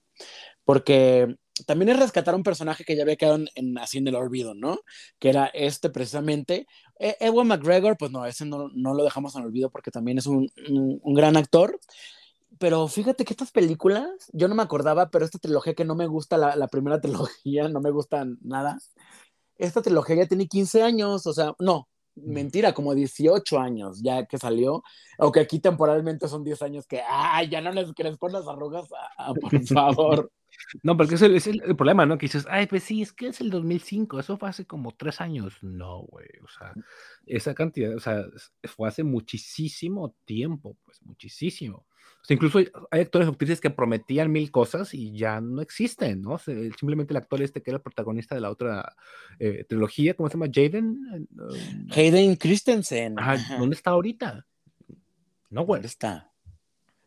Porque también es rescatar un personaje que ya había quedado en, así en el olvido, ¿no? Que era este precisamente. E Ewan McGregor, pues no, ese no, no, lo dejamos en olvido porque también es un, un, un, gran actor. Pero fíjate que estas películas, yo no me acordaba, pero esta trilogía que no me gusta, la, la primera <laughs> trilogía, no me gusta nada. Esta trilogía ya tiene 15 años, o sea, no, mentira, como 18 años ya que salió, aunque aquí temporalmente son 10 años que, ay, ya no les crezco las arrugas, ah, por <laughs> favor. No, porque es el, es el, problema, ¿no? Que dices, ay, pues sí, es que es el 2005, eso fue hace como tres años. No, güey, o sea, esa cantidad, o sea, fue hace muchísimo tiempo, pues muchísimo. O sea, incluso hay, hay actores y actrices que prometían mil cosas y ya no existen, ¿no? O simplemente el actor este que era el protagonista de la otra eh, trilogía, ¿cómo se llama? Jaden. Um, Hayden Christensen. Ajá, ¿Dónde está ahorita? No, güey. ¿Dónde está?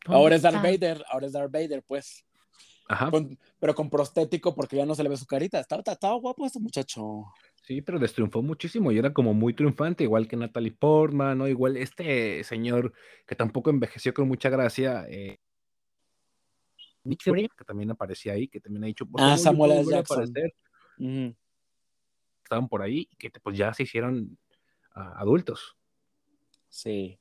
¿Dónde ahora está? es Darth Vader, ahora es Darth Vader, pues. Ajá. Con, pero con prostético porque ya no se le ve su carita. Estaba, estaba guapo este muchacho. Sí, pero destriunfó muchísimo y era como muy triunfante, igual que Natalie Portman, ¿no? Igual este señor que tampoco envejeció con mucha gracia, eh, Nick Fury, que también aparecía ahí, que también ha dicho, ah, Samuel L. Jackson. Estaban por ahí y que pues ya se hicieron uh, adultos. Sí.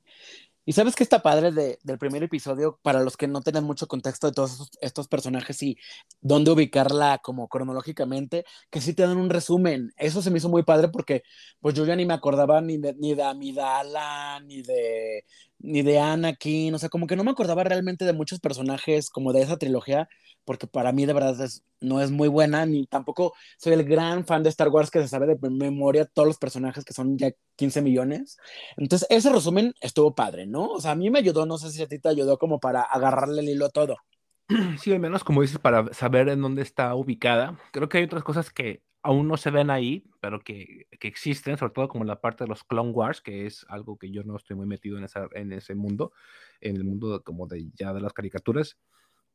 Y sabes que está padre de, del primer episodio, para los que no tienen mucho contexto de todos estos, personajes y dónde ubicarla como cronológicamente, que sí te dan un resumen. Eso se me hizo muy padre porque pues yo ya ni me acordaba ni de, ni de Amidala, ni de, ni de Anakin, o sea, como que no me acordaba realmente de muchos personajes como de esa trilogía, porque para mí de verdad no es muy buena, ni tampoco soy el gran fan de Star Wars que se sabe de memoria todos los personajes que son ya 15 millones. Entonces, ese resumen estuvo padre, ¿no? O sea, a mí me ayudó, no sé si a ti te ayudó como para agarrarle el hilo a todo. <clears throat> Sí, al menos como dices, para saber en dónde está ubicada. Creo que hay otras cosas que aún no se ven ahí, pero que, que, existen, sobre todo como la parte de los Clone Wars, que es algo que yo no estoy muy metido en, esa, en ese mundo, en el mundo como de ya de las caricaturas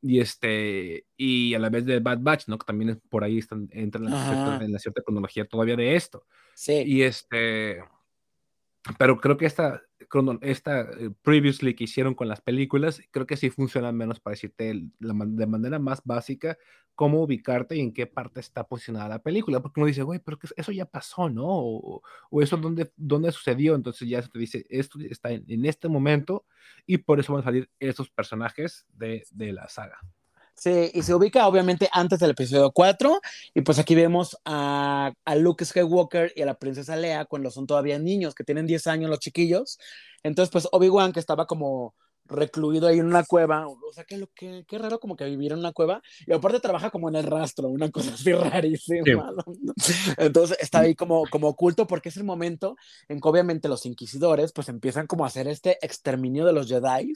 y este y a la vez de Bad Batch, ¿no? Que también es, por ahí están, entran en la, en la, cierta cronología todavía de esto. Sí. Y este, pero creo que esta, esta eh, previously que hicieron con las películas, creo que sí funciona menos para decirte de manera más básica cómo ubicarte y en qué parte está posicionada la película, porque uno dice, güey, pero que eso ya pasó, ¿no? O, eso dónde, dónde sucedió, entonces ya se te dice, esto está en, este momento y por eso van a salir esos personajes de, de la saga. Sí, y se ubica obviamente antes del episodio 4. Y pues aquí vemos a, a Luke Skywalker y a la princesa Leia cuando son todavía niños, que tienen 10 años los chiquillos. Entonces, pues Obi-Wan, que estaba como recluido ahí en una cueva, o sea, qué, qué, qué raro como que vivir en una cueva, y aparte trabaja como en el rastro, una cosa así <laughs> rarísima, entonces está ahí como, como oculto porque es el momento en que obviamente los inquisidores pues empiezan como a hacer este exterminio de los Jedi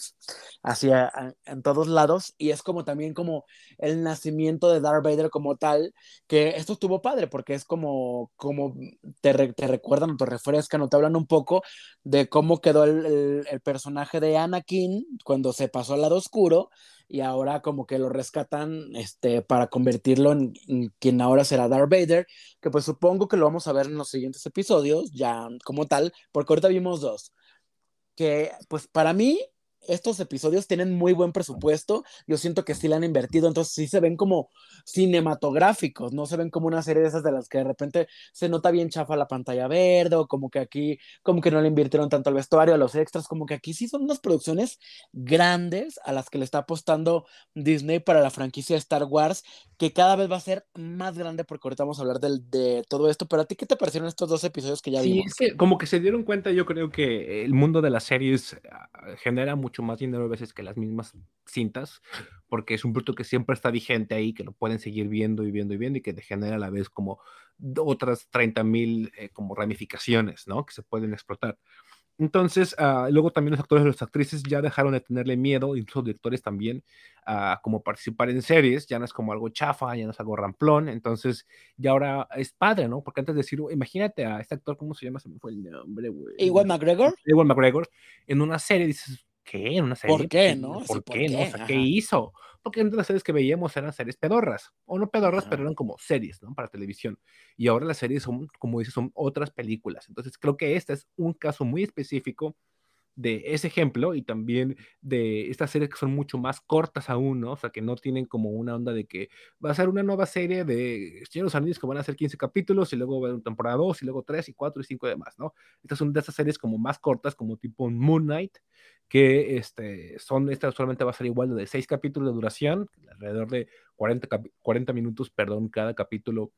hacia en todos lados, y es como también como el nacimiento de Darth Vader como tal, que esto estuvo padre porque es como, como te, te recuerdan o te refrescan o te hablan un poco de cómo quedó el, el, el personaje de Anakin cuando se pasó al lado oscuro y ahora como que lo rescatan este, para convertirlo en, quien ahora será Darth Vader, que pues supongo que lo vamos a ver en los siguientes episodios, ya como tal, porque ahorita vimos dos, que pues para mí estos episodios tienen muy buen presupuesto. Yo siento que sí le han invertido, entonces sí se ven como cinematográficos, no se ven como una serie de esas de las que de repente se nota bien chafa la pantalla verde, o como que aquí, como que no le invirtieron tanto al vestuario, a los extras, como que aquí sí son unas producciones grandes a las que le está apostando Disney para la franquicia Star Wars, que cada vez va a ser más grande, porque ahorita vamos a hablar de, de todo esto. Pero a ti, ¿qué te parecieron estos dos episodios que ya sí, vimos? Es que como que se dieron cuenta, yo creo que el mundo de las series ah, genera mucho más dinero a veces que las mismas cintas, porque es un producto que siempre está vigente ahí, que lo pueden seguir viendo y viendo y viendo y que te genera a la vez como otras 30 mil eh, como ramificaciones, ¿no? Que se pueden explotar. Entonces, uh, luego también los actores y las actrices ya dejaron de tenerle miedo, incluso directores también, a uh, como participar en series, ya no es como algo chafa, ya no es algo ramplón, entonces ya ahora es padre, ¿no? Porque antes de decir, imagínate a este actor, ¿cómo se llama? Se me fue el nombre, güey. Igual McGregor. Igual McGregor, en una serie dices, ¿qué? ¿En una serie? ¿Por qué, no? ¿Por, sí, ¿por qué, no? O sea, ¿qué hizo? Porque entre las series que veíamos eran series pedorras, o no pedorras, Ajá. pero eran como series, ¿no? Para televisión. Y ahora las series son, como dices, son otras películas. Entonces creo que este es un caso muy específico de ese ejemplo y también de estas series que son mucho más cortas aún, ¿no? O sea, que no tienen como una onda de que va a ser una nueva serie de Señor los Anillos que van a ser 15 capítulos y luego va a haber una temporada 2 y luego 3 y 4 y 5 y demás, ¿no? Estas son de esas series como más cortas, como tipo Moon Knight, que este, son, esta solamente va a ser igual de 6 capítulos de duración, alrededor de 40, 40 minutos, perdón, cada capítulo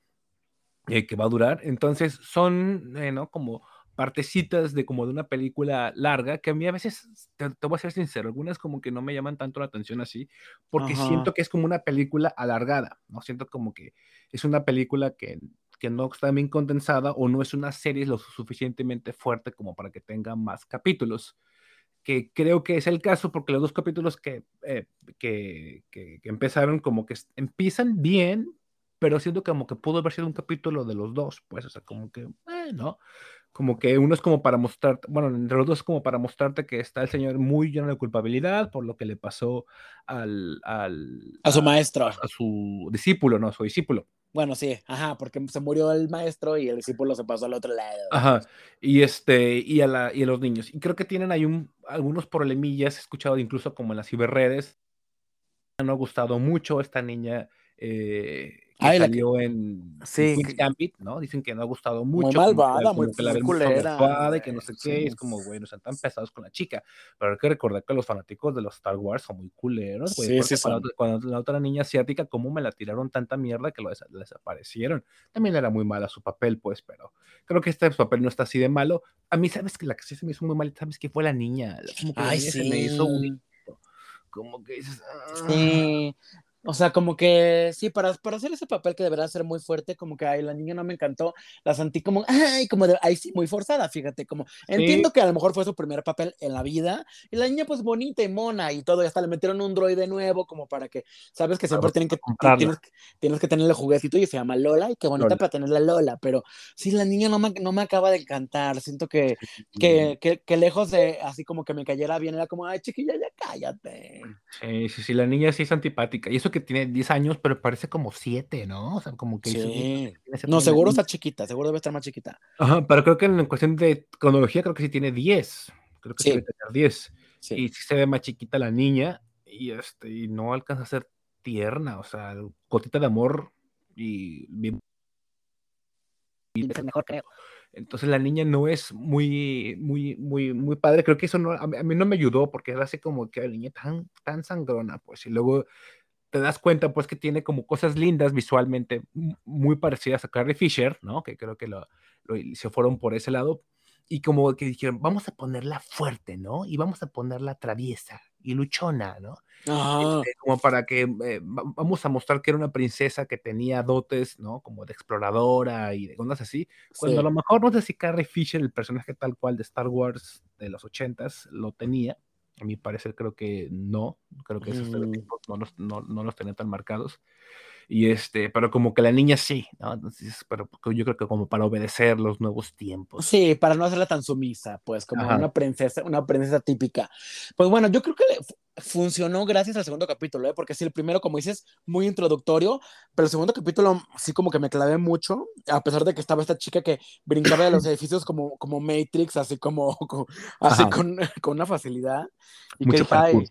eh, que va a durar. Entonces son, eh, ¿no? Como partecitas de como de una película larga que a mí a veces, te, te, voy a ser sincero, algunas como que no me llaman tanto la atención así, porque Ajá. siento que es como una película alargada, ¿no? Siento como que es una película que, que no está bien condensada o no es una serie lo suficientemente fuerte como para que tenga más capítulos. Que creo que es el caso porque los dos capítulos que, eh, que, que, empezaron como que empiezan bien, pero siento como que pudo haber sido un capítulo de los dos, pues, o sea, como que, bueno, como que uno es como para mostrarte, bueno, entre los dos es como para mostrarte que está el señor muy lleno de culpabilidad por lo que le pasó al... al a su maestro. A, su discípulo, no, su discípulo. Bueno, sí, ajá, porque se murió el maestro y el discípulo se pasó al otro lado. Ajá, y este, y a, la, y a los niños. Y creo que tienen ahí un, algunos problemillas, he escuchado incluso como en las ciberredes, no ha gustado mucho esta niña eh, que salió en, sí, Gambit, ¿no? Dicen que no ha gustado mucho. Muy malvada, muy que la que no sé qué, es como, güey, no sean tan pesados con la chica. Pero hay que recordar que los fanáticos de los Star Wars son muy culeros, güey. Sí, cuando, cuando, la otra niña asiática, cómo me la tiraron tanta mierda que lo desaparecieron. También era muy mala su papel, pues, pero creo que este papel no está así de malo. A mí, ¿sabes que La que sí se me hizo muy mal, ¿sabes que Fue la niña. Como que Ay, sí. se me hizo como que dices, sí, o sea, como que sí, para, para hacer ese papel que deberá ser muy fuerte, como que ay, la niña no me encantó, la sentí como, ay, como de, ay, sí, muy forzada, fíjate, como entiendo que a lo mejor fue su primer papel en la vida, y la niña pues bonita y mona y todo, y hasta le metieron un droide nuevo, como para que, sabes que siempre tienen que, tienes, tienes, que tenerle juguetito y se llama Lola, y qué bonita para tenerla Lola, pero sí, la niña no me, no me acaba de encantar, siento que, que, que, que, lejos de así como que me cayera bien, era como, ay, chiquilla, ya cállate. Sí, sí, sí, la niña sí es antipática, y eso que tiene 10 años, pero parece como 7, ¿no? O sea, como que... Sí. No, seguro está chiquita, seguro debe estar más chiquita. Ajá, pero creo que en cuestión de cronología, creo que sí tiene 10. Creo que sí, debe tener 10. Y sí se ve más chiquita la niña y, este, y no alcanza a ser tierna, o sea, gotita de amor y bien... Es mejor, creo. Entonces la niña no es muy, muy, muy, muy padre. Creo que eso no, a, mí, no me ayudó porque era así como que la niña tan, tan sangrona, pues. Y luego te das cuenta pues que tiene como cosas lindas visualmente muy parecidas a Carrie Fisher, ¿no? Que creo que lo, se fueron por ese lado y como que dijeron, vamos a ponerla fuerte, ¿no? Y vamos a ponerla traviesa y luchona, ¿no? Este, como para que eh, vamos a mostrar que era una princesa que tenía dotes, ¿no? Como de exploradora y de cosas así. Cuando a lo mejor no sé si Carrie Fisher, el personaje tal cual de Star Wars de los ochentas, lo tenía. A mi parecer creo que no, creo que esos mm. no los, no, no los tenía tan marcados. Y este, pero como que la niña sí, ¿no? Entonces, pero yo creo que como para obedecer los nuevos tiempos. Sí, para no hacerla tan sumisa, pues como una princesa, una princesa típica. Pues bueno, yo creo que funcionó gracias al segundo capítulo, ¿eh? porque sí, el primero, como dices, muy introductorio, pero el segundo capítulo sí como que me clavé mucho, a pesar de que estaba esta chica que brincaba de los <clears throat> edificios como, como Matrix, así como, <laughs> así con, <laughs> con, una facilidad. Y mucho que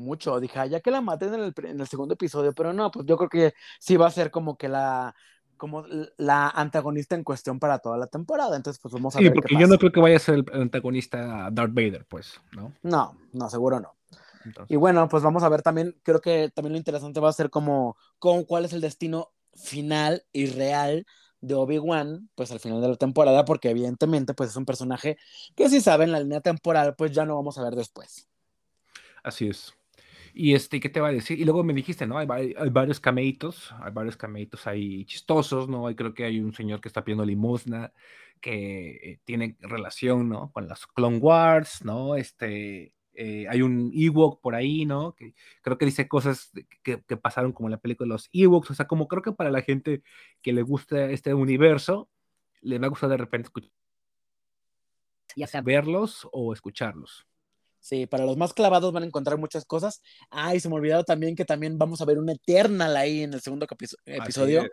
mucho. Dije, ya que la maten en el, en el, segundo episodio, pero no, pues yo creo que sí va a ser como que la como la antagonista en cuestión para toda la temporada. Entonces, pues vamos a ver. Sí, porque yo no creo que vaya a ser el antagonista Darth Vader, pues, ¿no? No, no, seguro no. Y bueno, pues vamos a ver también, creo que también lo interesante va a ser como, como cuál es el destino final y real de Obi-Wan, pues al final de la temporada, porque evidentemente, pues es un personaje que si saben la línea temporal, pues ya no vamos a ver después. Así es. Y este, ¿qué te va a decir? Y luego me dijiste, ¿no? Hay, varios cameitos, hay varios cameitos ahí chistosos, ¿no? Hay, creo que hay un señor que está pidiendo limosna, que eh, tiene relación, ¿no? Con las Clone Wars, ¿no? Este, eh, hay un Ewok por ahí, ¿no? Que creo que dice cosas que, pasaron como en la película de los Ewoks, o sea, como creo que para la gente que le gusta este universo, le va a gustar de repente escuchar, ya sea verlos o escucharlos. Sí, para los más clavados van a encontrar muchas cosas. Ay, se me olvidado también que también vamos a ver un Eternal ahí en el segundo episodio.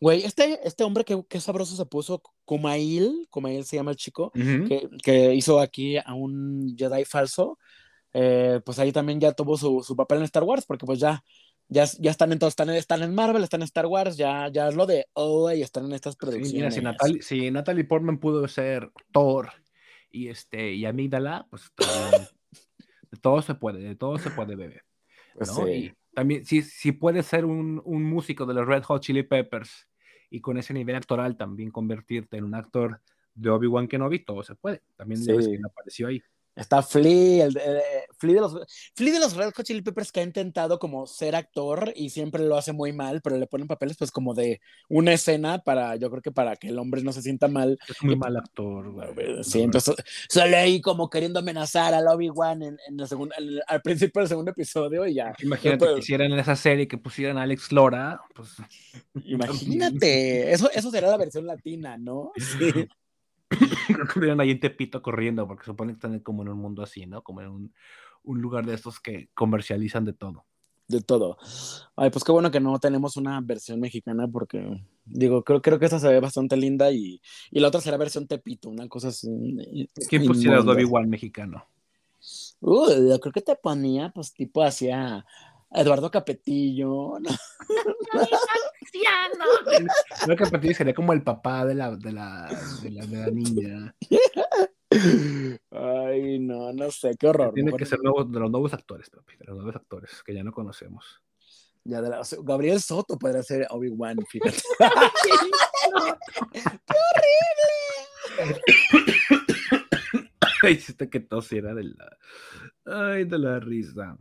Güey, este, este hombre que, que, sabroso se puso, Kumail, Kumail se llama el chico, que, que, hizo aquí a un Jedi falso. Eh, pues ahí también ya tuvo su, su, papel en Star Wars, porque pues ya, ya, ya están en todo, están, están en Marvel, están en Star Wars, ya, ya es lo de oh, y están en estas producciones. mira, si, Natalie, si Natalie Portman pudo ser Thor y este y Amígdala, pues de todo se puede, de todo se puede beber. Pues ¿no? Y también, si, si puede ser un, un, músico de los Red Hot Chili Peppers y con ese nivel actoral también convertirte en un actor de Obi-Wan Kenobi, todo se puede. También sí. que apareció ahí. Está Flea, el, Flea, de los, Flea de los Red Hot Chili Peppers que ha intentado como ser actor y siempre lo hace muy mal, pero le ponen papeles pues como de una escena para, yo creo que para que el hombre no se sienta mal. Es muy mal actor, güey. Sí, entonces sale ahí como queriendo amenazar al Obi-Wan en, en el segundo, al principio del segundo episodio y ya. Imagínate que hicieran en esa serie que pusieran a Alex Lora, pues... Imagínate, eso, eso será la versión latina, ¿no? <laughs> Sí. <laughs> Estuvieron ahí en Tepito corriendo, porque supone que están como en un mundo así, ¿no? Como en un, un lugar de estos que comercializan de todo. De todo. Ay, pues qué bueno que no tenemos una versión mexicana, porque digo, creo, creo que esta se ve bastante linda y, y la otra será versión Tepito, una cosa así. ¿Quién pusiera Dobby One mexicano? Uh, yo creo que te ponía, pues, tipo hacia Eduardo Capetillo. ¿no? Eduardo Capetillo sería como el papá de la, de la, de la, de la niña. Ay, no, no sé, qué horror. Tiene que ser nuevo, de los nuevos actores, papi, de los nuevos actores que ya no conocemos. Ya de la, o sea, Gabriel Soto podría ser Obi-Wan, fíjate. <laughs> ¡Qué horrible! <coughs> Ay, hiciste que tosiera de la. Ay, de la risa.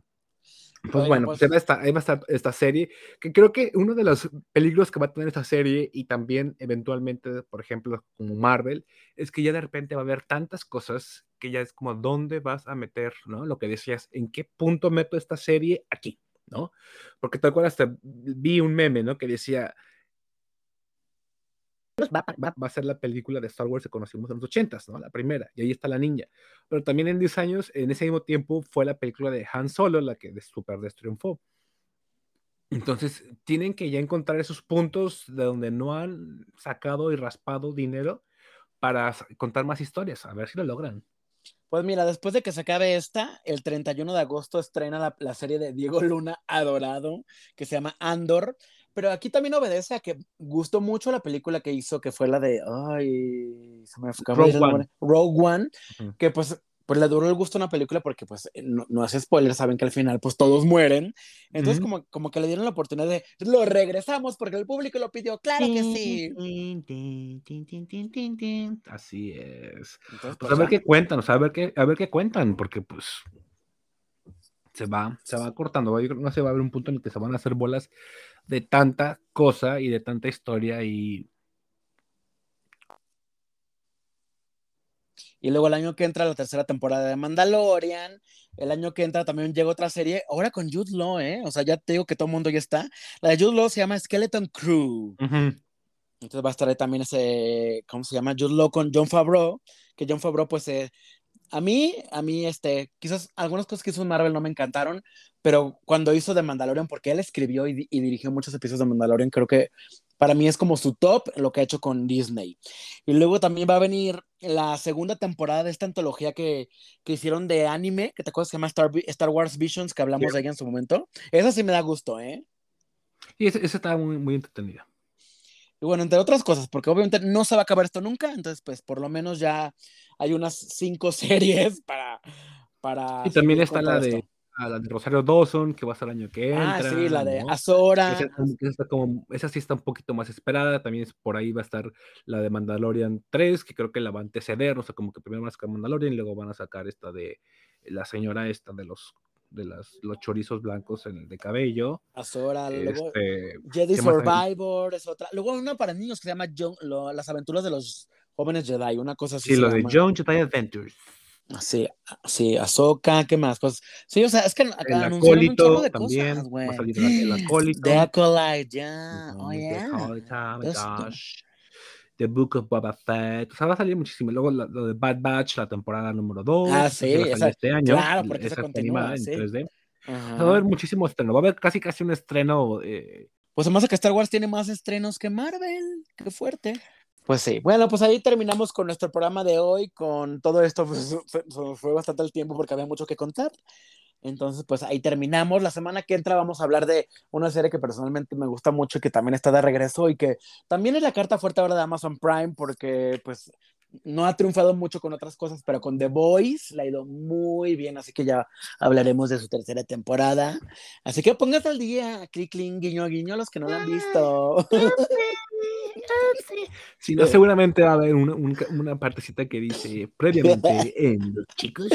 Pues bueno, pues... Esta, ahí va a estar esta serie, que creo que uno de los peligros que va a tener esta serie y también eventualmente, por ejemplo, como Marvel, es que ya de repente va a haber tantas cosas que ya es como dónde vas a meter, ¿no? Lo que decías, ¿en qué punto meto esta serie aquí? ¿No? Porque tal cual hasta vi un meme, ¿no? Que decía, Va, va, va, a ser la película de Star Wars que conocimos en los 80 ¿no? La primera, y ahí está la niña. Pero también en 10 años, en ese mismo tiempo, fue la película de Han Solo la que de Super. Entonces, tienen que ya encontrar esos puntos de donde no han sacado y raspado dinero para contar más historias, a ver si lo logran. Pues mira, después de que se acabe esta, el 31 de agosto estrena la serie de Diego Luna Adorado, que se llama Andor, pero aquí también obedece a que gustó mucho la película que hizo, que fue la de, ay, se me fue Rogue One, Rogue One uh -huh. que pues, pues le duró el gusto a una película porque pues no, no hace spoiler, saben que al final pues todos mueren, entonces uh -huh. como, como que le dieron la oportunidad de, lo regresamos porque el público lo pidió, claro que sí. Así es. Entonces, pues, a ver qué cuentan, o sea, a ver qué, a ver qué cuentan, porque pues se va, se va cortando, yo creo que no se va a ver un punto en el que se van a hacer bolas de tanta cosa y de tanta historia y... Y luego el año que entra la tercera temporada de Mandalorian, el año que entra también llega otra serie, ahora con Jude Law, ¿eh? O sea, ya te digo que todo el mundo ya está. La de Jude Law se llama Skeleton Crew. Uh -huh. Entonces va a estar ahí también ese, ¿cómo se llama? Jude Law con John Favreau, que John Favreau pues eh, a mí, a mí, este, quizás algunas cosas que hizo Marvel no me encantaron, pero cuando hizo The Mandalorian, porque él escribió y, y, dirigió muchos episodios de Mandalorian, creo que para mí es como su top lo que ha hecho con Disney. Y luego también va a venir la segunda temporada de esta antología que, que hicieron de anime, que te acuerdas que se llama Star, Star Wars Visions, que hablamos yeah. de ella en su momento. Esa sí me da gusto, ¿eh? Y esa, esa está muy, muy entretenida. Y bueno, entre otras cosas, porque obviamente no se va a acabar esto nunca, entonces pues por lo menos ya hay unas cinco <laughs> series para... para y también está la de, a la de Rosario Dawson, que va a ser el año que entra. Ah, sí, la de ¿no? Azora. Esa, esa, como, esa, sí está un poquito más esperada, también es, por ahí va a estar la de Mandalorian 3, que creo que la va a anteceder, o sea, como que primero van a sacar Mandalorian y luego van a sacar esta de la señora esta de los de las, los chorizos blancos en el de cabello. Azora, luego este, Jedi Survivor es otra. Luego una para niños que se llama John, lo, Las aventuras de los jóvenes Jedi, una cosa así. Sí, lo de John Jedi Adventures. Sí, sí, Ahsoka, ¿qué más? Pues, sí, o sea, es que acá el acólito de también, cosas, va a salir el acólito. <gasps> The Acolyte, ya, yeah. oh, yeah. The Acolyte, oh my gosh. The Book of Boba Fett, o sea, va a salir muchísimo. Luego lo, lo de Bad Batch, la temporada número 2. Ah, sí, esa, este año. Claro, porque esa continúa, sí. en 3D. O sea, va a haber muchísimo estreno, va a haber casi casi un estreno. Eh... Pues además de que Star Wars tiene más estrenos que Marvel, qué fuerte. Pues sí, bueno, pues ahí terminamos con nuestro programa de hoy, con todo esto, pues, <laughs> fue bastante el tiempo porque había mucho que contar. Entonces, pues ahí terminamos. La semana que entra vamos a hablar de una serie que personalmente me gusta mucho y que también está de regreso y que también es la carta fuerte ahora de Amazon Prime porque pues no ha triunfado mucho con otras cosas, pero con The Voice le ha ido muy bien, así que ya hablaremos de su tercera temporada. Así que póngase al día, clic, guiño, guiño, los que no lo han visto. Si no, seguramente va a haber una, una, una partecita que dice previamente <laughs> en los chicos.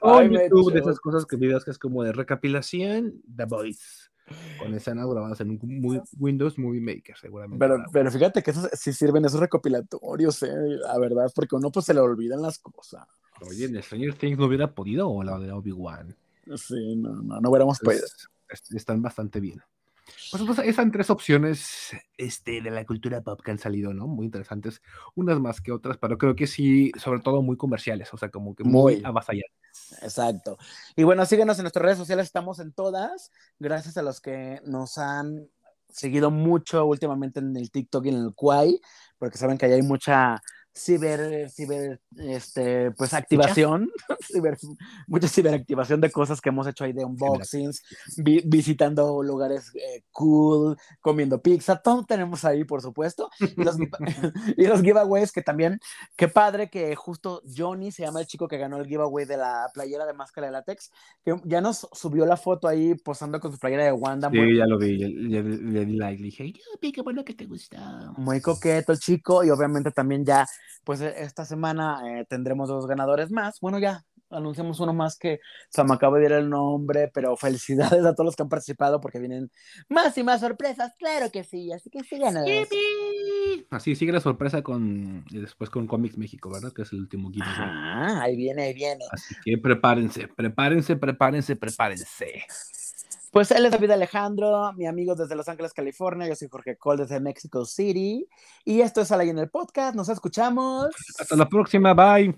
O en YouTube, de esas cosas que videos que es como de recapilación, The Voice con escenas grabadas en un muy, Windows Movie Maker, seguramente. Pero, pero fíjate que esos sí sirven esos recopilatorios, eh, la verdad, porque uno pues se le olvidan las cosas. Oye, en Stranger Things no hubiera podido o la de Obi-Wan. Sí, no, no, no hubiéramos podido. Están bastante bien. Pues, pues esas tres opciones este, de la cultura pop que han salido, ¿no? Muy interesantes, unas más que otras, pero creo que sí, sobre todo muy comerciales, o sea, como que muy, muy avasallantes. Exacto. Y bueno, síguenos en nuestras redes sociales, estamos en todas, gracias a los que nos han seguido mucho últimamente en el TikTok y en el Kwai, porque saben que ahí hay mucha ciber, ciber, este, pues activación, <laughs> ciber, mucha ciberactivación de cosas que hemos hecho ahí de unboxings, vi, visitando lugares eh, cool, comiendo pizza, todo tenemos ahí, por supuesto. Y los, <laughs> <laughs> y los, giveaways que también, qué padre que justo Johnny se llama el chico que ganó el giveaway de la playera de máscara de látex, que ya nos subió la foto ahí posando con su playera de Wanda. Sí, muy, ya lo vi, le, di like, le dije, qué bueno que te gusta. Muy coqueto el chico y obviamente también ya pues e, esta semana eh, tendremos dos ganadores más. Bueno, ya anunciamos uno más que se me acaba de ir el nombre, pero felicidades a todos los que han participado porque vienen más y más sorpresas, claro que sí, así que síganos. Así sigue la sorpresa con después con Comics México, ¿verdad? Que es el último giveaway. Ah, ahí viene, ahí viene. Así que prepárense, prepárense, prepárense, prepárense. Pues él es David Alejandro, mi amigo desde Los Ángeles, California. Yo soy Jorge Cole desde Mexico City. Y esto es Alay en el podcast. Nos escuchamos. Hasta la próxima. Bye.